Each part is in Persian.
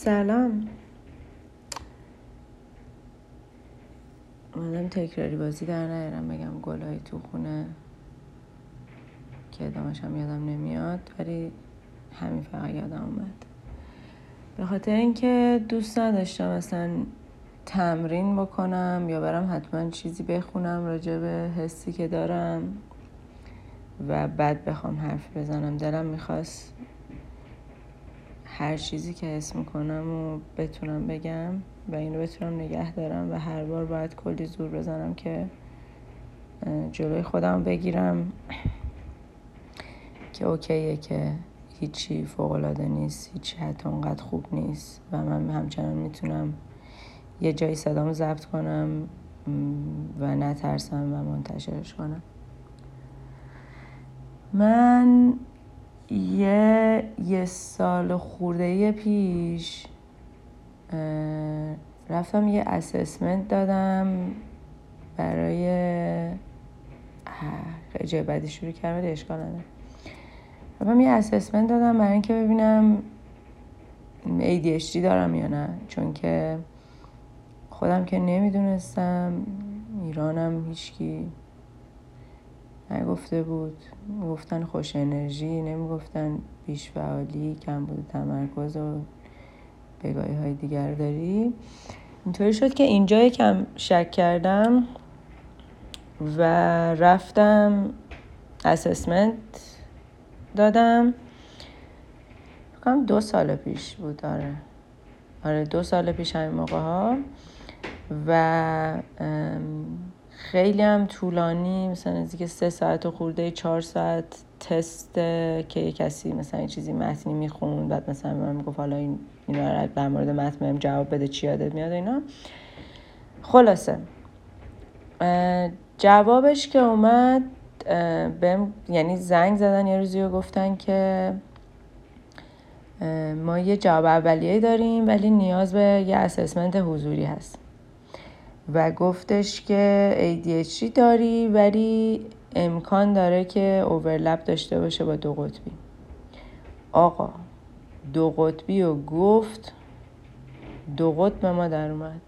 سلام. اومدم تکراری بازی در نیارم بگم گلای تو خونه. که ادامهش هم یادم نمیاد ولی همین فقط یادم اومد. به خاطر اینکه دوست نداشتم مثلا تمرین بکنم یا برم حتما چیزی بخونم راجع به حسی که دارم و بعد بخوام حرف بزنم. دلم می‌خواست هر چیزی که حس می‌کنم و بتونم بگم و اینو بتونم نگه دارم و هر بار باید کلی زور بزنم که جلوی خودم بگیرم که اوکیه که هیچی فوقالعاده نیست هیچی حتی اونقدر خوب نیست و من همچنان می‌تونم یه جایی صدامو ضبط کنم و نترسم و منتشرش کنم. من یه یه سال خورده پیش رفتم یه اسسمنت دادم برای جای بعدی شروع کردم اشکال نداره. رفتم یه اسسمنت دادم برای اینکه ببینم ADHD دارم یا نه. چون که خودم که نمی‌دونستم ایرانم هیچکی. نگفته بود. گفتن خوش انرژی نمی‌گفتن بیش فعالی کم بود تمرکز و بگاهی های دیگر داری. اینطوری شد که اینجا یکم شک کردم و رفتم اسسمنت دادم. فکرم دو سال پیش بود آره. آره دو سال پیش همین موقع ها و خیلی هم طولانی مثلا نزدیک سه ساعت و خورده چهار ساعت تست که یه کسی مثلا یه چیزی متنی می‌خوند بعد مثلا من می‌گفت حالا این اینا در مورد متن جواب بده چی یادت میاد اینا. خلاصه. جوابش که اومد بهم یعنی زنگ زدن یه روزی و گفتن که ما یه جواب اولیه داریم ولی نیاز به یه اسسمنت حضوری هست. و گفتش که ADHD داری ولی امکان داره که اوورلپ داشته باشه با دو قطبی. آقا دو قطبی و گفت دو قطب ما در اومد.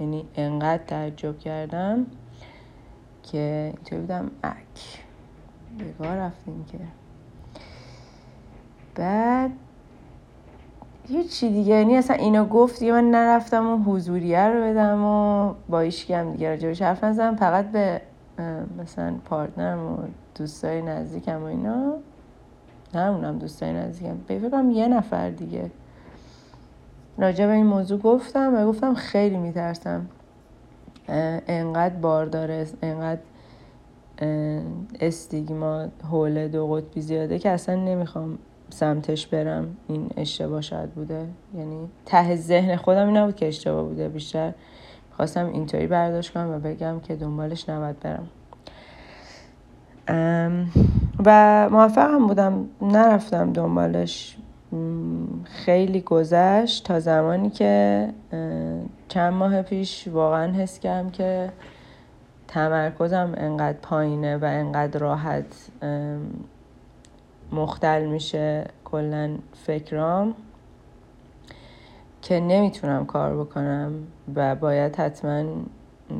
یعنی انقدر تعجب کردم که اینطور بودم. اک. بگاه رفتیم که. بعد هیچی دیگه. یعنی اصلا اینو گفت دیگه من نرفتم و حضوریه رو بدم و با ایشکی هم دیگه راجبش حرف نزدم. فقط به مثلا پارتنرم و دوستای نزدیکم و اینا. همونم دوستای نزدیکم. بفکرم یه نفر دیگه. راجع به این موضوع گفتم و گفتم خیلی میترسم. انقدر بار داره انقدر استیگما حول دو قطبی زیاده که اصلا نمی‌خوام سمتش برم این اشتباه شاید بوده. یعنی ته ذهن خودم این نبود که اشتباه بوده. بیشتر خواستم اینطوری برداشت کنم و بگم که دنبالش نباید برم. و موفقم بودم. نرفتم دنبالش خیلی گذشت تا زمانی که چند ماه پیش واقعا حس کردم که تمرکزم انقدر پایینه و انقدر راحت. مختل میشه کلا فکرام که نمی‌تونم کار بکنم و باید حتما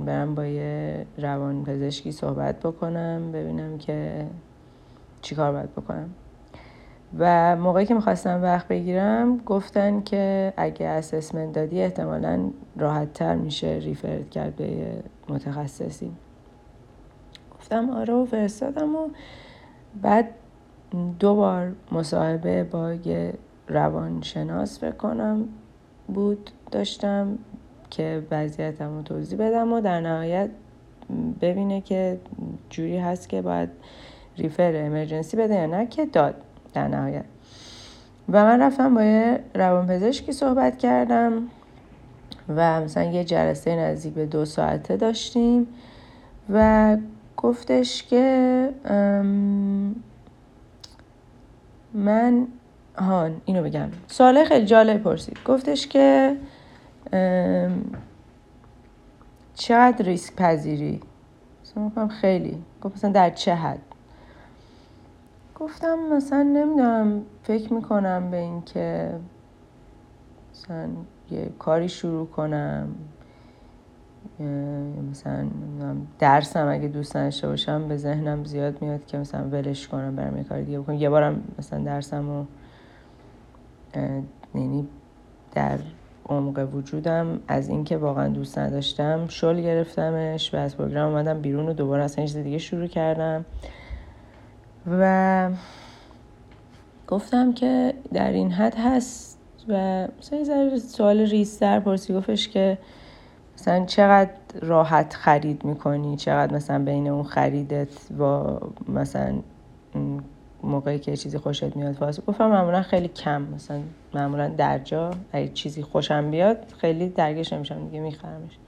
برم با یه روان پزشکی صحبت بکنم ببینم که چی کار باید بکنم. و موقعی که می‌خواستم وقت بگیرم گفتن که اگه اسسمنت دادی احتمالا راحت تر میشه ریفرت کرد به متخصصی. گفتم آره و فرستادم و بعد دو بار مصاحبه با یه روانشناس بکنم بود داشتم که وضعیتم رو توضیح بدم و در نهایت ببینه که جوری هست که باید ریفر امرجنسی بده یا نه که داد در نهایت. و من رفتم با یه روانپزشکی صحبت کردم و مثلا یه جلسه نزدیک به دو ساعته داشتیم و گفتش که من هان اینو بگم. سوال خیلی جالب پرسید. گفتش که چقدر ریسک پذیری؟ مثلا خیلی. گفت مثلا در چه حد؟ گفتم مثلا نمی‌دونم فکر می‌کنم به این که مثلا یه کاری شروع کنم. مثلا درسم اگه دوست نداشته باشم به ذهنم زیاد میاد که مثلا ولش کنم برم یه کار دیگه بکنم. یه بارم مثلا درسم رو یعنی در عمق وجودم از اینکه واقعا دوست نداشتم شل گرفتمش و از پروگرام اومدم بیرون و دوباره اصلا چیز دیگه شروع کردم. و گفتم که در این حد هست و مثلا سوال ریستر پرسی گفتش که مثلا چقدر راحت خرید می‌کنی؟ چقدر مثلا بین اون خریدت با مثلا موقعی که چیزی خوشت میاد واسه گفتم معمولا خیلی کم مثلا معمولا درجا اگه چیزی خوشم بیاد خیلی درگیش نمیشم دیگه میخرمش.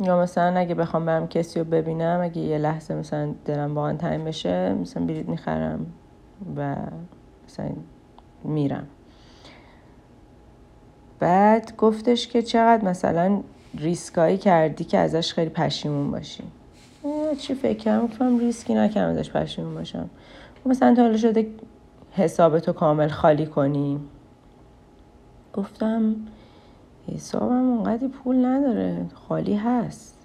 یا مثلا اگه بخوام برم کسی رو ببینم اگه یه لحظه مثلا دلم واقعا تنگ بشه مثلا بلیط می‌خرم و مثلا میرم. بعد گفتش که چقدر مثلا ریسکایی کردی که ازش خیلی پشیمون باشی. چی فکر کردم؟ گفتم ریسکی نکردم ازش پشیمون باشم. مثلا تا حالا شده حسابتو کامل خالی کنی. گفتم حسابم اونقدی پول نداره خالی هست.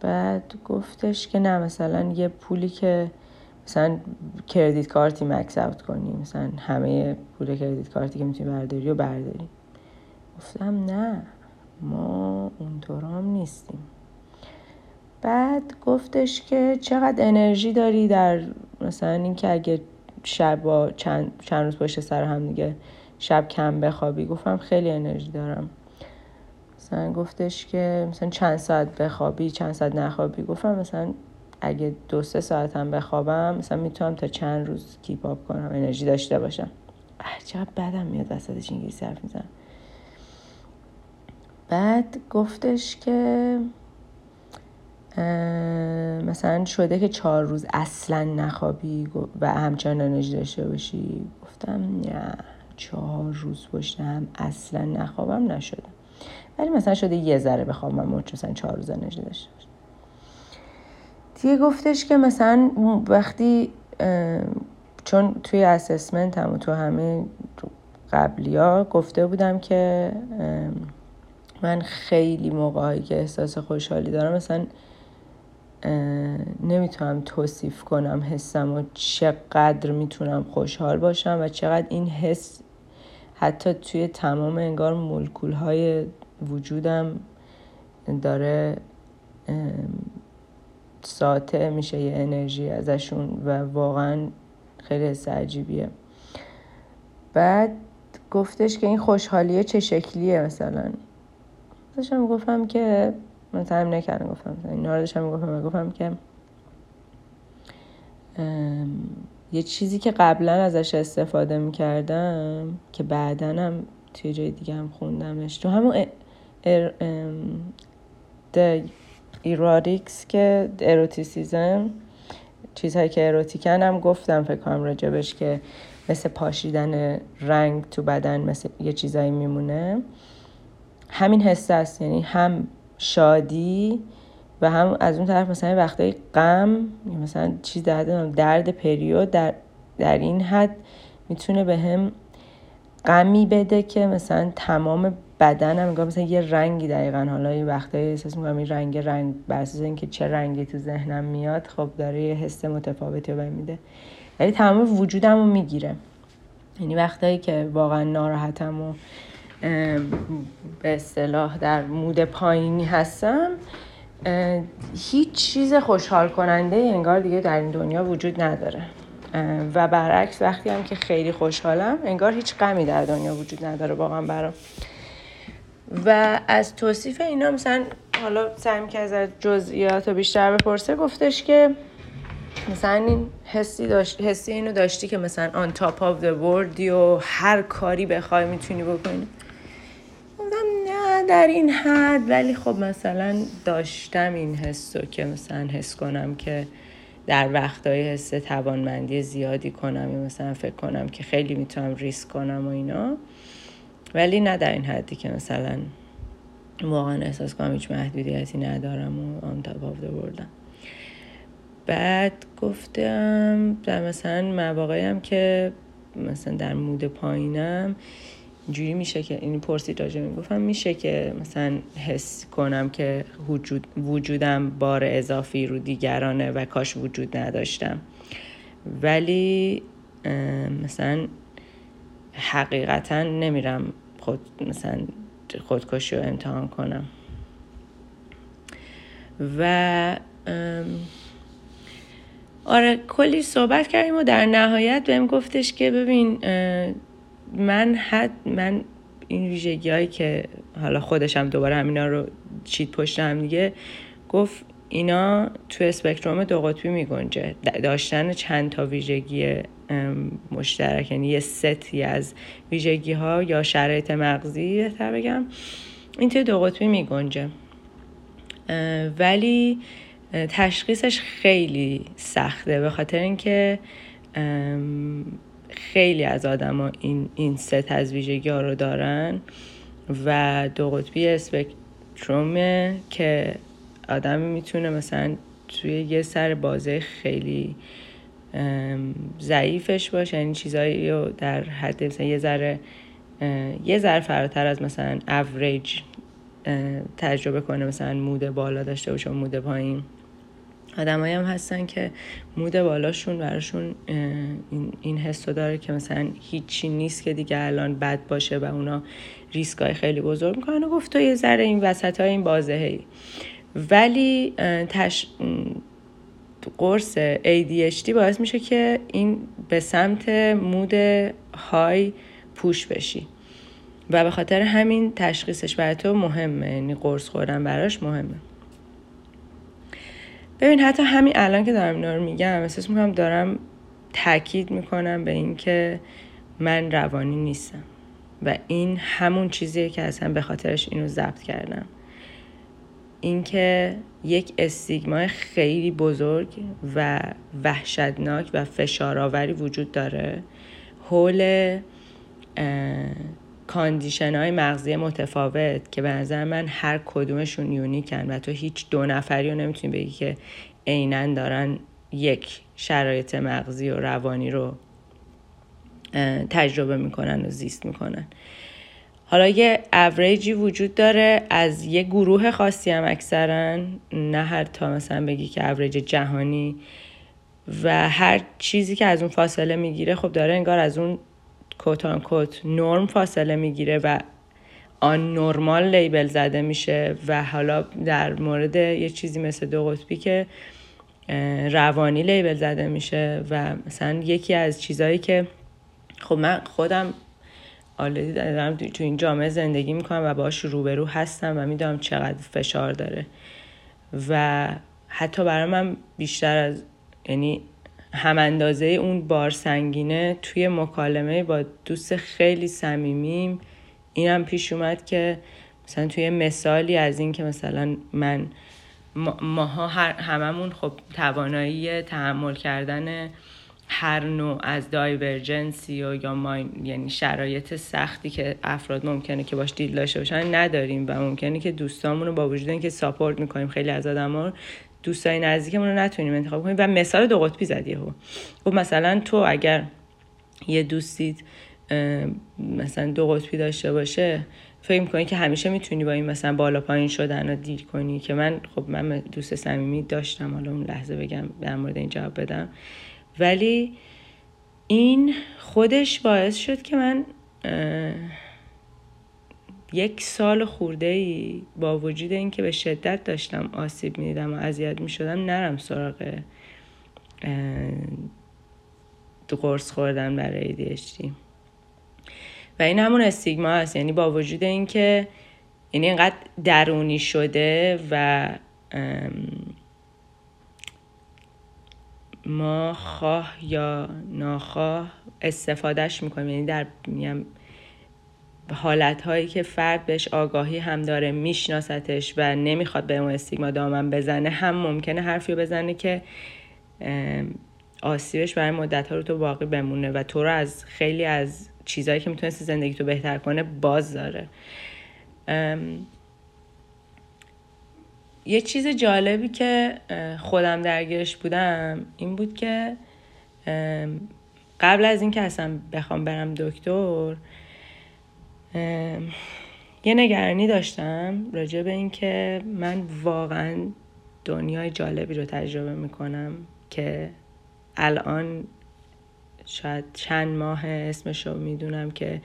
بعد گفتش که نه مثلا یه پولی که مثلا کردیت کارتی مکس اوت کنی مثلا همه پول کردیت کارتی که می‌تونی برداری و برداری. گفتم نه ما اونطورام نیستیم. بعد گفتش که چقدر انرژی داری در مثلا اینکه اگه شب چند, چند روز پشت سر هم دیگه شب کم بخوابی. گفتم خیلی انرژی دارم. مثلا گفتش که مثلا چند ساعت بخوابی چند ساعت نخوابی. گفتم مثلا اگه دو سه ساعت هم بخوابم مثلا می‌تونم تا چند روز کیپ کنم انرژی داشته باشم. چقدر بدم میاد وسطش انگلیسی حرف می‌زنم. بعد گفتش که مثلا شده که چهار روز اصلا نخوابی و همچنان انرژی داشته باشی؟ گفتم نه چهار روز پشت اصلا نخوابم نشده. ولی مثلا شده یه ذره بخوابم مثلا چهار روز انرژی داشته باشم دیگه گفتش که مثلا وقتی چون توی اسسمنت هم و تو همه قبلی ها گفته بودم که من خیلی موقعی که احساس خوشحالی دارم مثلا نمی‌تونم توصیف کنم حسم و چقدر می‌تونم خوشحال باشم و چقدر این حس حتی توی تمام انگار مولکول های وجودم داره ساطع میشه یه انرژی ازشون و واقعا خیلی حس عجیبیه. بعد گفتش که این خوشحالیه چه شکلیه مثلا. داشتم گفتم که من تایم نکردم گفتم اینا رو داشتم گفتم گفتم که یه چیزی که قبلا ازش استفاده می‌کردم که بعدنم توی جای دیگه هم خوندمش تو همون ار ایرادیکس که اروتیسیزم چیزهایی که اروتیکن هم گفتم فکر کنم راجبش که مثل پاشیدن رنگ تو بدن مثل یه چیزایی میمونه. همین حس است. یعنی هم شادی و هم از اون طرف مثلا وقتای غم مثلا چیز درد درد پریود در, در این حد می‌تونه به هم غمی بده که مثلا تمام بدنم انگار مثلا یه رنگی دقیقا. حالا یه وقتایی احساس می‌کنم این رنگ رنگ بر اساس اینکه چه رنگی تو ذهنم میاد. خب داره یه حس متفاوتی رو میده. ولی تمام وجودم رو می‌گیره. یعنی وقتایی که واقعا ناراحتم و به اصطلاح در مود پایینی هستم. هیچ چیز خوشحال کننده انگار دیگه در این دنیا وجود نداره. و برعکس وقتی هم که خیلی خوشحالم انگار هیچ غمی در دنیا وجود نداره واقعا برام. و از توصیف اینا مثلا حالا سعی که از جزئیات رو بیشتر بپرسه گفتش که مثلا این حسی, داشت، حسی اینو داشتی که مثلا on top of the world و هر کاری بخوای می‌تونی بکنی. در این حد ولی خب مثلا داشتم این حس رو که مثلا حس کنم که در وقتهای حس توانمندی زیادی کنم یا مثلا فکر کنم که خیلی می‌تونم ریسک کنم و اینا. ولی نه در این حدی که مثلا واقعا احساس کنم هیچ محدودیتی ندارم و on top world م بعد گفتم در مثلا مواقعی هم که مثلا در مود پایینم اینجوری میشه که این پرسید راجع گفتم میشه که مثلا حس کنم که وجود وجودم بار اضافی رو دیگرانه و کاش وجود نداشتم. ولی مثلا حقیقتا نمیرم خود مثلا خودکشی رو امتحان کنم. و آره کلی صحبت کردیم و در نهایت بهم گفتش که ببین من حد من این ویژگی هایی که حالا خودشم دوباره همینا رو چیت پشت هم دیگه گفت اینا تو اسپکتروم دو قطبی می گنجه داشتن چند تا ویژگی مشترک یعنی یه ستی از ویژگی ها یا شرایط مغزی بهتر بگم این توی دو قطبی می گنجه ولی تشخیصش خیلی سخته به خاطر اینکه خیلی از آدما این این ست از ویژگی ها رو دارن و دو قطبی اسپکترومه که آدم می‌تونه مثلا توی یه سر بازه خیلی ضعیفش باشه. یعنی چیزایی رو در حد مثلا یه ذره یه ذره فراتر از مثلا اوریج تجربه کنه مثلا مود بالا داشته باشه و مود پایین. آدمایی هم هستن که مود بالاشون براشون این, این حس داره که مثلا هیچی نیست که دیگه الان بد باشه و اونا ریسکای خیلی بزرگ می‌کنن و گفت تو یه ذره این وسط های این بازه ولی تش... قرص ADHD باعث میشه که این به سمت مود های پوش بشی. و به خاطر همین تشخیصش برای تو مهمه یعنی قرص خوردن براش مهمه. ببین حتی همین الان که دارم اینا رو میگم احساس می‌کنم دارم تاکید می‌کنم به اینکه من روانی نیستم. و این همون چیزیه که اصلا به خاطرش اینو ضبط کردم. اینکه یک استیگمای خیلی بزرگ و وحشتناک و فشارآوری وجود داره حول condition های مغزی متفاوت که به نظر من هر کدومشون یونیکن و تو هیچ دو نفری رو نمی‌تونی بگی که عینا دارن یک شرایط مغزی و روانی رو تجربه می‌کنن و زیست می‌کنن. حالا یه اوریجی وجود داره از یه گروه خاصی هم اکثرا نه هر تا مثلا بگی که اوریج جهانی و هر چیزی که از اون فاصله می‌گیره خب داره انگار از اون کوتان کوت نرم فاصله می‌گیره و آن نرمال لیبل زده میشه و حالا در مورد یه چیزی مثل دو قطبی که روانی لیبل زده میشه و مثلا یکی از چیزهایی که خب من خودم آلدی دارم تو این جامعه زندگی می‌کنم و باش روبرو هستم و می‌دونم چقدر فشار داره و حتی برای من بیشتر از یعنی هم اندازه اون بار سنگینه توی مکالمه با دوست خیلی صمیمیم. اینم پیش اومد که مثلا توی مثالی از این که مثلا من ماها هممون خب توانایی تحمل کردن هر نوع از دایورجنسی و یا ما یعنی شرایط سختی که افراد ممکنه که باش دیل داشته باشن نداریم و ممکنه که دوستامون با وجود اینکه ساپورت می‌کنیم خیلی از آدم ها دوستای نزدیکمون رو نتونیم انتخاب کنیم. و مثال دو قطبی زدی ها خب مثلا تو اگر یه دوستید مثلا دو قطبی داشته باشه فکر می‌کنی که همیشه می‌تونی با این مثلا بالا پایین شدن رو دیر کنی؟ که من خب من دوست صمیمی داشتم حالا اون لحظه بگم در مورد این جواب بدم. ولی این خودش باعث شد که من یک سال خورده ای با وجود اینکه به شدت داشتم آسیب می‌دیدم و اذیت می‌شدم نرم سراغ قرص خوردن برای ADHD و این همون استیگما هست یعنی با وجود اینکه یعنی اینقدر درونی شده و ما خواه یا ناخواه استفادهش می‌کنیم یعنی در میم حالت هایی که فرد بهش آگاهی هم داره میشناستش و نمی‌خواد به اون استیگما دامن بزنه هم ممکنه حرفی بزنه که آسیبش برای مدت ها رو تو باقی بمونه و تو رو از خیلی از چیزهایی که می‌تونستی زندگی تو بهتر کنه باز داره. یه چیز جالبی که خودم درگیرش بودم این بود که قبل از اینکه اصلا بخوام برم دکتر یه نگرانی داشتم راجع به اینکه من واقعا دنیای جالبی رو تجربه می‌کنم که الان شاید چند ماه اسمش رو می‌دونم که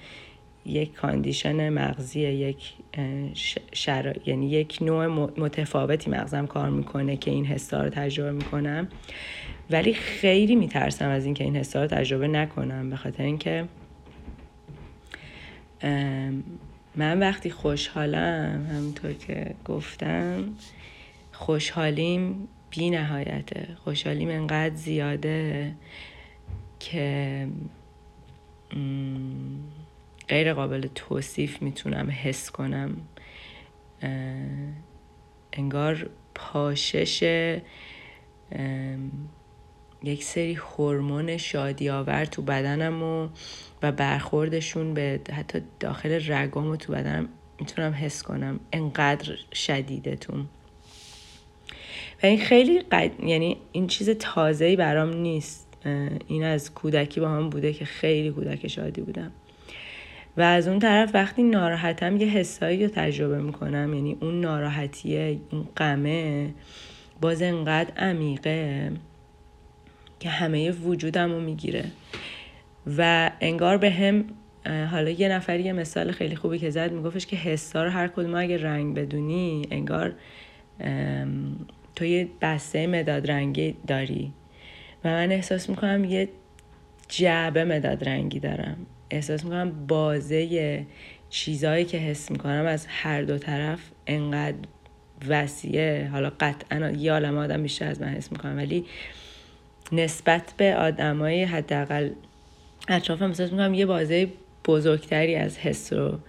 یک کاندیشن مغزی یک شرا... یعنی یک نوع متفاوتی مغزم کار می‌کنه که این حسا رو تجربه می‌کنم. ولی خیلی میترسم از اینکه این حسا رو تجربه نکنم به خاطر اینکه من وقتی خوشحالم همونطور که گفتم خوشحالیم بی نهایته. خوشحالیم انقدر زیاده که غیر قابل توصیف می‌تونم حس کنم. انگار پاشش یک هرمون هورمون شادی آور تو بدنم و, و برخوردشون به حتی داخل رگام و تو بدنم می‌تونم حس کنم انقدر شدیدتون. و این خیلی قد... یعنی این چیز تازه‌ای برام نیست. این از کودکی با هم بوده که خیلی کودک شادی بودم. و از اون طرف وقتی ناراحتم یه حسایی رو تجربه می‌کنم. یعنی اون ناراحتیه این غمه باز انقدر عمیقه. که همه وجودم رو می‌گیره. و انگار به هم حالا یه نفری یه مثال خیلی خوبی که زد میگفتش که حسا رو هر کدوم اگه رنگ بدونی انگار تو یه بسته مداد رنگی داری. و من احساس می‌کنم یه جعبه مداد رنگی دارم. احساس می‌کنم بازه چیزهایی که حس می‌کنم از هر دو طرف انقدر وسیعه. حالا قطعا یه عالم آدم بیشتر از من حس می‌کنم ولی نسبت به آدمای حداقل اطرافم احساس می‌کنم یه بازه بزرگتری از حس رو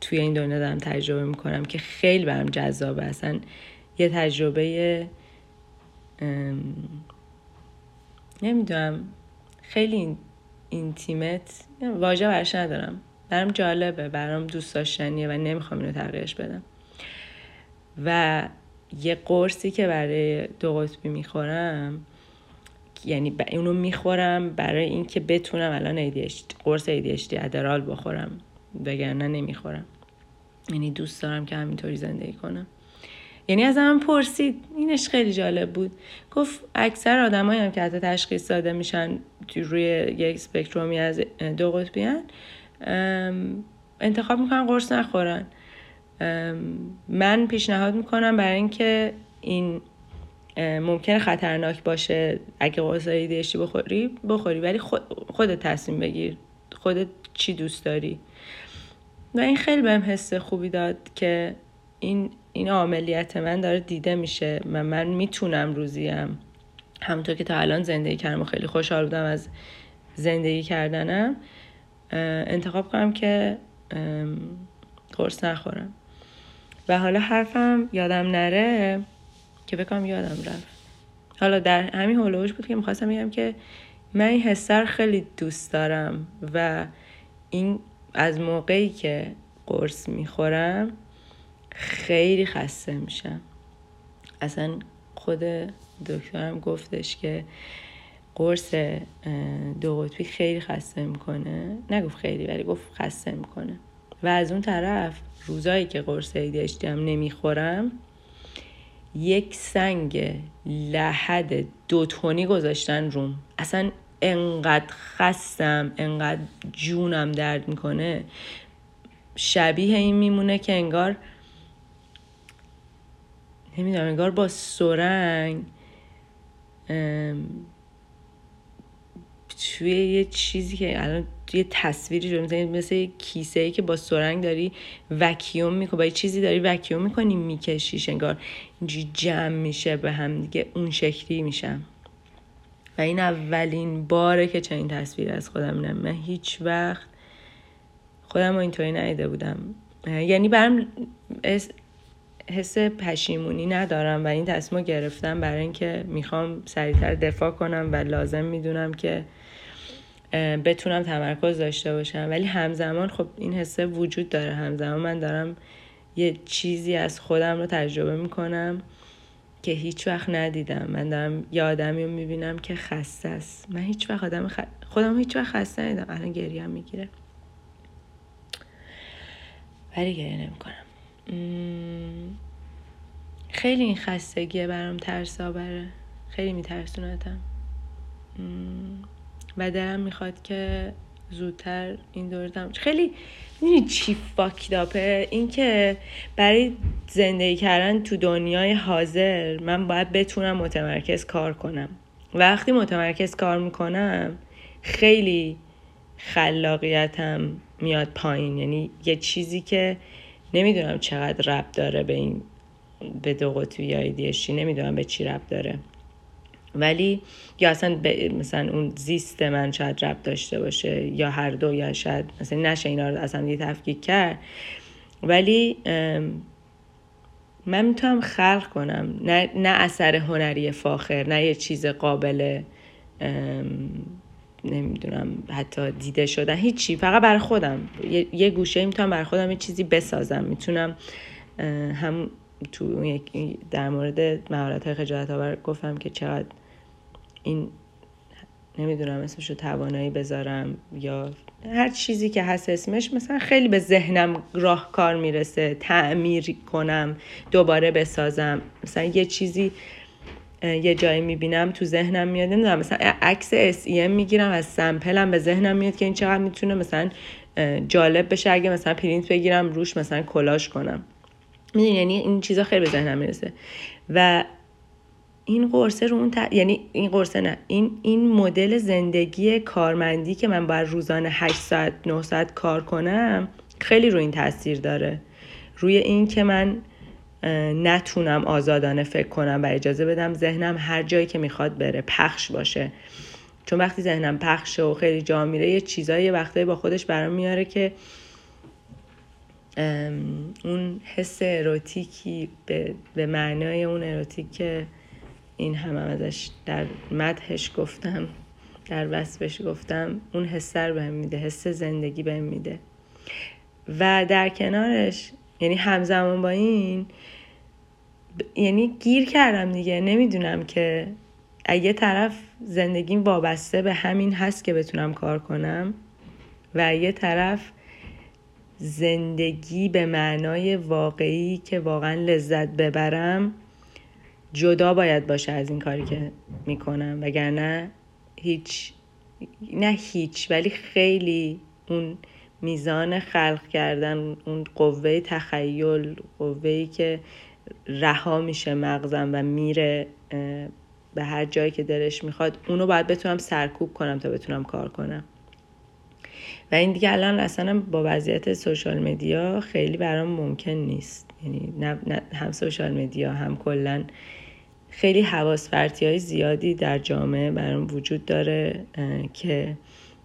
توی این دنیا دارم تجربه می‌کنم که خیلی برم جذابه. اصلا یه تجربه نمی‌دونم خیلی اینتیمت واژه برش ندارم. برام جالبه برام دوست داشتنیه و نمی‌خوام اینو تغییرش بدم. و یه قرصی که برای دو قطبی می‌خورم یعنی اونو می‌خورم برای اینکه بتونم الان ADHD قرص ADHD ادرال بخورم وگرنه نمی‌خورم. یعنی دوست دارم که همینطوری زندگی کنم. یعنی از من پرسید. اینش خیلی جالب بود. گفت اکثر آدمایی هم که حتی تشخیص داده میشن روی یک سپکترومی از دو قطبی انتخاب می‌کنن قرص نخورن. من پیشنهاد می‌کنم برای اینکه این ممکنه خطرناک باشه اگه قرص ایدیشی بخوری بخوری. ولی خودت تصمیم بگیر. خودت چی دوست داری. و این خیلی بهم حس خوبی داد که این این عملیات من داره دیده میشه و من می‌تونم روزیم. همونطور که تا الان زندگی کردم و خیلی خوشحال بودم از زندگی کردنم انتخاب کنم که قرص نخورم. و حالا حرفم یادم نره که بکنم یادم رفت. حالا در همین هولوش بود که می‌خواستم بگم که من این حسر خیلی دوست دارم و این از موقعی که قرص می‌خورم خیلی خسته میشم. اصلا خود دکترم گفتش که قرص دو قطبی خیلی خسته می‌کنه. نگفت خیلی ولی گفت خسته می‌کنه. و از اون طرف روزایی که قرص ADHD هم نمی‌خورم یک سنگ لحد دو تونی گذاشتن روم. اصلا انقدر خستم انقدر جونم درد می‌کنه. شبیه این میمونه که انگار نمی‌دونم انگار با سرنگ توی یه چیزی که الان یه تصویری رو می‌زنی مثل کیسه ای که با سرنگ داری وکیوم می‌کنی با یه چیزی داری وکیوم می‌کنی میکشیش انگار اینجوری جمع میشه به هم دیگه اون شکلی میشم. و این اولین باره که چنین تصویر از خودم میدم من هیچ وقت خودم رو اینطوری ندیده بودم. یعنی برم حس پشیمونی ندارم و این تصمیم گرفتم برای اینکه می‌خوام سریعتر دفاع کنم و لازم می‌دونم که بتونم تمرکز داشته باشم. ولی همزمان خب این حسه وجود داره. همزمان من دارم یه چیزی از خودم رو تجربه می‌کنم که هیچ وقت ندیدم. من دارم یه آدمی رو می‌بینم که خسته است. من هیچ وقت آدم خ... خودم هیچ وقت خسته ندیدم. الان گریه می‌گیره. ولی گریه نمی‌کنم. خیلی این خستگیه برام ترس آبره خیلی میترسونتم. و دلم می‌خواد که زودتر این دورتم خیلی می‌دونی چی فاکداپه این که برای زندگی کردن تو دنیای حاضر من باید بتونم متمرکز کار کنم. وقتی متمرکز کار می‌کنم خیلی خلاقیتم میاد پایین. یعنی یه چیزی که نمی‌دونم چقدر رب داره به این به دو قطبی نمی‌دونم به چی رب داره. ولی یا اصلا مثلا اون زیست من شاید رب داشته باشه یا هر دو یا شاید مثلا نشه اینا رو اصلا یه تفکیک کرد. ولی من می‌تونم خلق کنم. نه, نه اثر هنری فاخر نه یه چیز قابل نمی‌دونم حتی دیده شدن هیچی. فقط برای خودم. یه, یه گوشه می‌تونم برای خودم یه چیزی بسازم. می‌تونم هم تو در مورد مهارت های خجالت آور گفتم که چقدر این نمی‌دونم اسمش رو توانایی بذارم یا هر چیزی که هست اسمش مثلا خیلی به ذهنم راه کار می‌رسه تعمیر کنم دوباره بسازم. مثلا یه چیزی یه جایی می‌بینم تو ذهنم میاد نمی‌دونم مثلا عکس اس ای می‌گیرم از سمپلم به ذهنم میاد که این چقدر می‌تونه مثلا جالب بشه. اگه مثلا پرینت بگیرم روش مثلا کلاژ کنم. می‌دونی؟ یعنی این چیزا خیلی به ذهنم می‌رسه. و این قرصه رو اون یعنی این قرصه نه این این مدل زندگی کارمندی که من باید روزانه 8 ساعت 9 ساعت کار کنم خیلی رو این تاثیر داره. روی این که من نتونم آزادانه فکر کنم و اجازه بدم ذهنم هر جایی که می‌خواد بره پخش باشه. چون وقتی ذهنم پخشه و خیلی جا میره یه چیزایی یه وقتایی با خودش برام میاره که اون حس اروتیکی به, به معنای اون اروتیک که این هم, هم ازش در مدهش گفتم در وصفش گفتم. اون حس رو بهم میده حس زندگی بهم میده. و در کنارش یعنی همزمان با این یعنی گیر کردم دیگه. نمی‌دونم که اگه طرف زندگیم وابسته به همین هست که بتونم کار کنم و یه طرف زندگی به معنای واقعی که واقعا لذت ببرم جدا باید باشه از این کاری که می‌کنم وگرنه هیچ نه هیچ ولی خیلی اون میزان خلق کردن اون قوه تخیل قوه که رها میشه مغزم و میره به هر جایی که دلش می‌خواد اونو باید بتونم سرکوب کنم تا بتونم کار کنم. و این دیگه الان اصلا با وضعیت سوشال مدیا خیلی برام ممکن نیست. یعنی نه, نه هم سوشال مدیا هم کلا خیلی حواس های زیادی در جامعه برام وجود داره که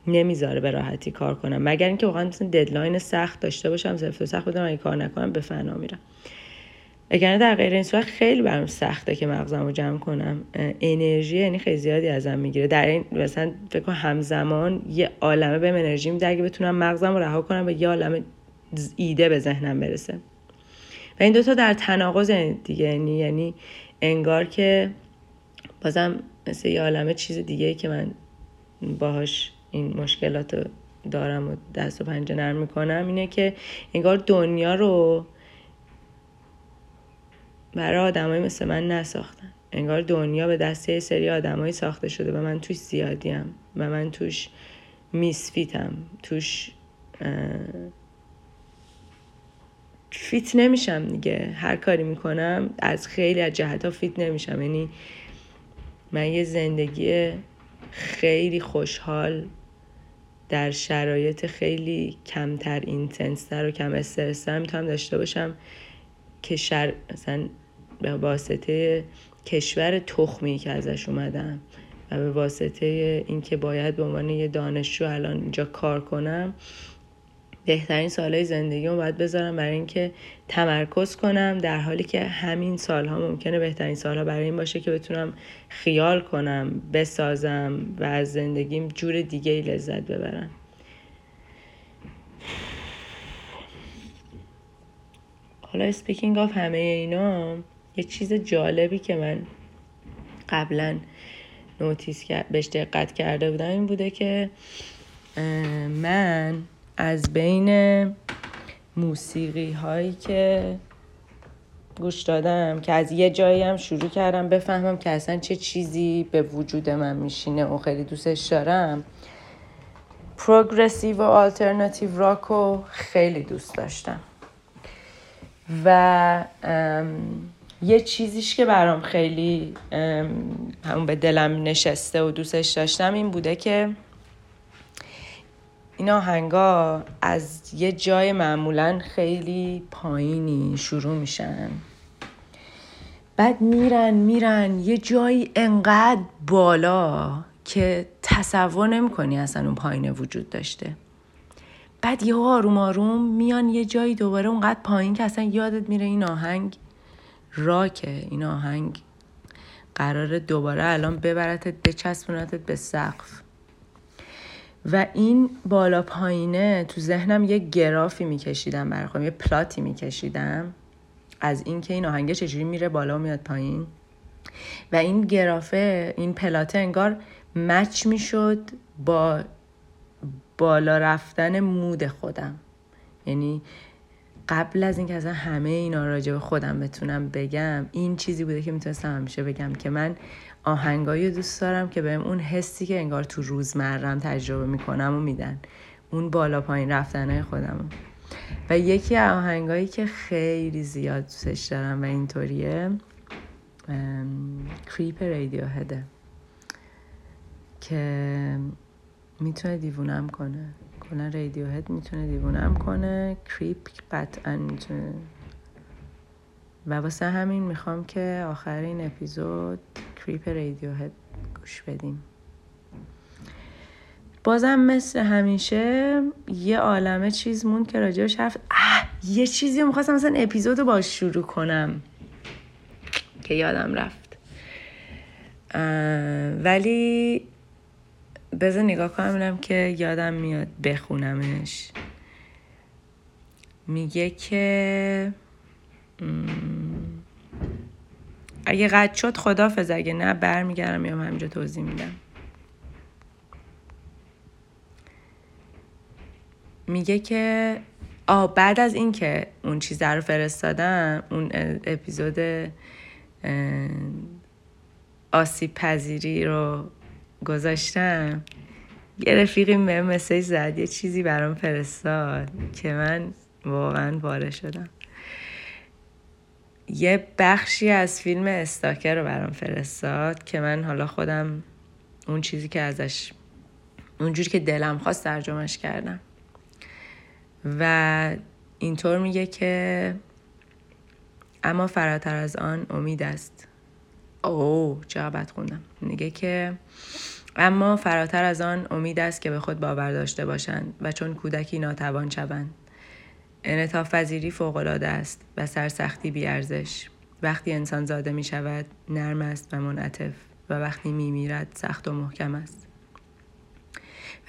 نمی‌ذاره به راحتی کار کنم. مگر اینکه واقعا مثلا ددلاین سخت داشته باشم سفت و سخت بودم اگه کار نکنم به فنا میرم. اگر در غیر این صورت خیلی برام سخته که مغزم رو جمع کنم. انرژی یعنی خیلی زیادی ازم می‌گیره. در این مثلا فکر کنم همزمان یه عالمه به انرژی میده اگه بتونم مغزم رو رها کنم و یه عالمه ایده به ذهنم برسه. و این دوتا در تناقض دیگه یعنی یعنی انگار که بازم مثل یه عالمه چیز دیگه که من باهاش این مشکلات دارم و دست و پنجه نرم می‌کنم اینه که انگار دنیا رو برای آدمایی مثل من نساختن. انگار دنیا به دست یه سری آدمایی ساخته شده و من توش زیادیم و من توش میسفیتم توش fit نمیشم دیگه. هر کاری می‌کنم از خیلی از جهت ها fit نمیشم. یعنی من یه زندگی خیلی خوشحال در شرایط خیلی کمتر intense تر و کم استرس‌تر می‌تونم داشته باشم که شر... مثلا به واسطه کشور تخمی که ازش اومدم و به واسطه اینکه باید به عنوان یه دانشجو الان اینجا کار کنم بهترین سالهای زندگیمو باید بذارم برای اینکه تمرکز کنم در حالی که همین سالها ممکنه بهترین سالها برای این باشه که بتونم خیال کنم بسازم و از زندگیم جور دیگه لذت ببرم. حالا speaking of همه اینا یه چیز جالبی که من قبلا نوتیس بهش دقت کرده بودم این بوده که من از بین موسیقی هایی که گوش دادم که از یه جایی هم شروع کردم بفهمم که اصلا چه چیزی به وجود من میشینه و خیلی دوستش دارم. پروگرسیو و آلترناتیو راکو خیلی دوست داشتم. و یه چیزیش که برام خیلی همون به دلم نشسته و دوستش داشتم این بوده که این آهنگا از یه جای معمولا خیلی پایینی شروع میشن. بعد میرن میرن یه جایی انقدر بالا که تصور نمی‌کنی اصلا اون پایین وجود داشته. بعد یه آروم آروم میان یه جایی دوباره اونقدر پایین که اصلا یادت میره این آهنگ راکه. این آهنگ قرار دوباره الان ببرتت بچسبونتت به سقف. و این بالا پایینه تو ذهنم یه گرافی میکشیدم برای خودم یه پلاتی میکشیدم. از اینکه این آهنگه چجوری میره بالا و میاد پایین. و این گرافه این پلاته انگار مچ می‌شد با بالا رفتن مود خودم. یعنی قبل از اینکه اصلا همه اینا راجع به خودم بتونم بگم این چیزی بوده که می‌تونستم همیشه بگم که من آهنگایی دوست دارم که بهم اون حسی که انگار تو روزمرم تجربه می‌کنم و میدن. اون بالا پایین رفتنهای خودم و یکی آهنگایی که خیلی زیاد دوستش دارم و اینطوریه کریپ رادیو هده که می‌تونه دیوونم کنه. کلا رادیو هد می‌تونه دیوونم کنه. کریپ قطعا می‌تونه و واسه همین می‌خوام که آخرین اپیزود کریپ رادیو هد گوش بدیم. بازم مثل همیشه یه عالمه چیز موند که راجبش حرف اه یه چیزی رو می‌خواستم مثلا اپیزود رو باش شروع کنم که یادم رفت. ولی بذار نگاه کنم که یادم میاد بخونمش. میگه که اگه قد شد خدافز اگه نه برمیگردم یا همینجا توضیح میدم. میگه که آه بعد از اینکه اون چیز رو فرستادم اون اپیزود آسیب پذیری رو گذاشتم یه رفیقی به مسیج زد یه چیزی برام فرستاد که من واقعا باره شدم. یه بخشی از فیلم استاکر رو برام فرستاد که من حالا خودم اون چیزی که ازش اونجوری که دلم خواست ترجمهش کردم. و اینطور میگه که اما فراتر از آن امید است. اوه چقدر خوندم. میگه که اما فراتر از آن امید است که به خود باور داشته باشند و چون کودکی ناتوان شوند. انعطاف پذیری فوقالعاده است و سرسختی بیارزش. وقتی انسان زاده می شود نرم است و منعطف و وقتی می میرد سخت و محکم است.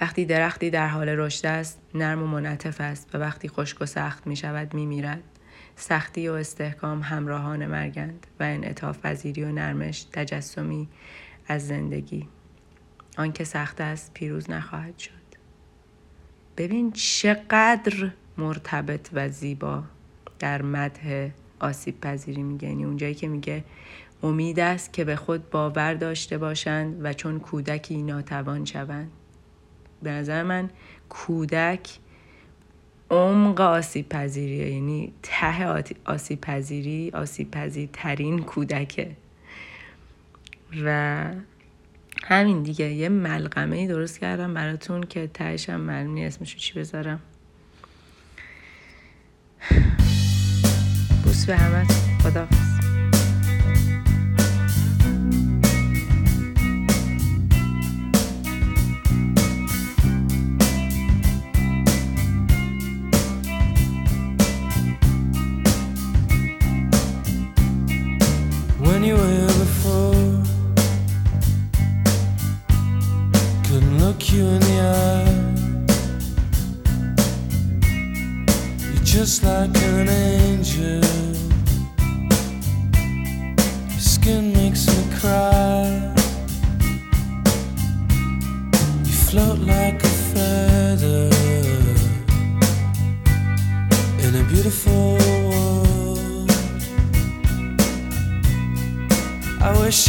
وقتی درختی در حال رشد است نرم و منعطف است و وقتی خشک و سخت می شود می میرد سختی و استحکام همراهان مرگند و انعطاف پذیری و نرمش تجسمی از زندگی. آنکه سخت است پیروز نخواهد شد. ببین چقدر مرتبط و زیبا در مده آسیب پذیری میگه. یعنی اونجایی که میگه امید است که به خود باور داشته باشند و چون کودکی ناتوان شوند. به نظر من کودک عمق آسیب پذیریه یعنی ته آسیب پذیری آسیب پذیرترین کودکه. و همین دیگه. یه ملغمه ای درست کردم براتون که تهش هم معلوم اسمشو چی بذارم؟ به همه خدا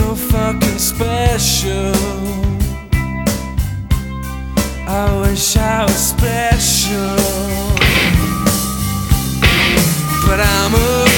so fucking special. I wish I was special, but I'm a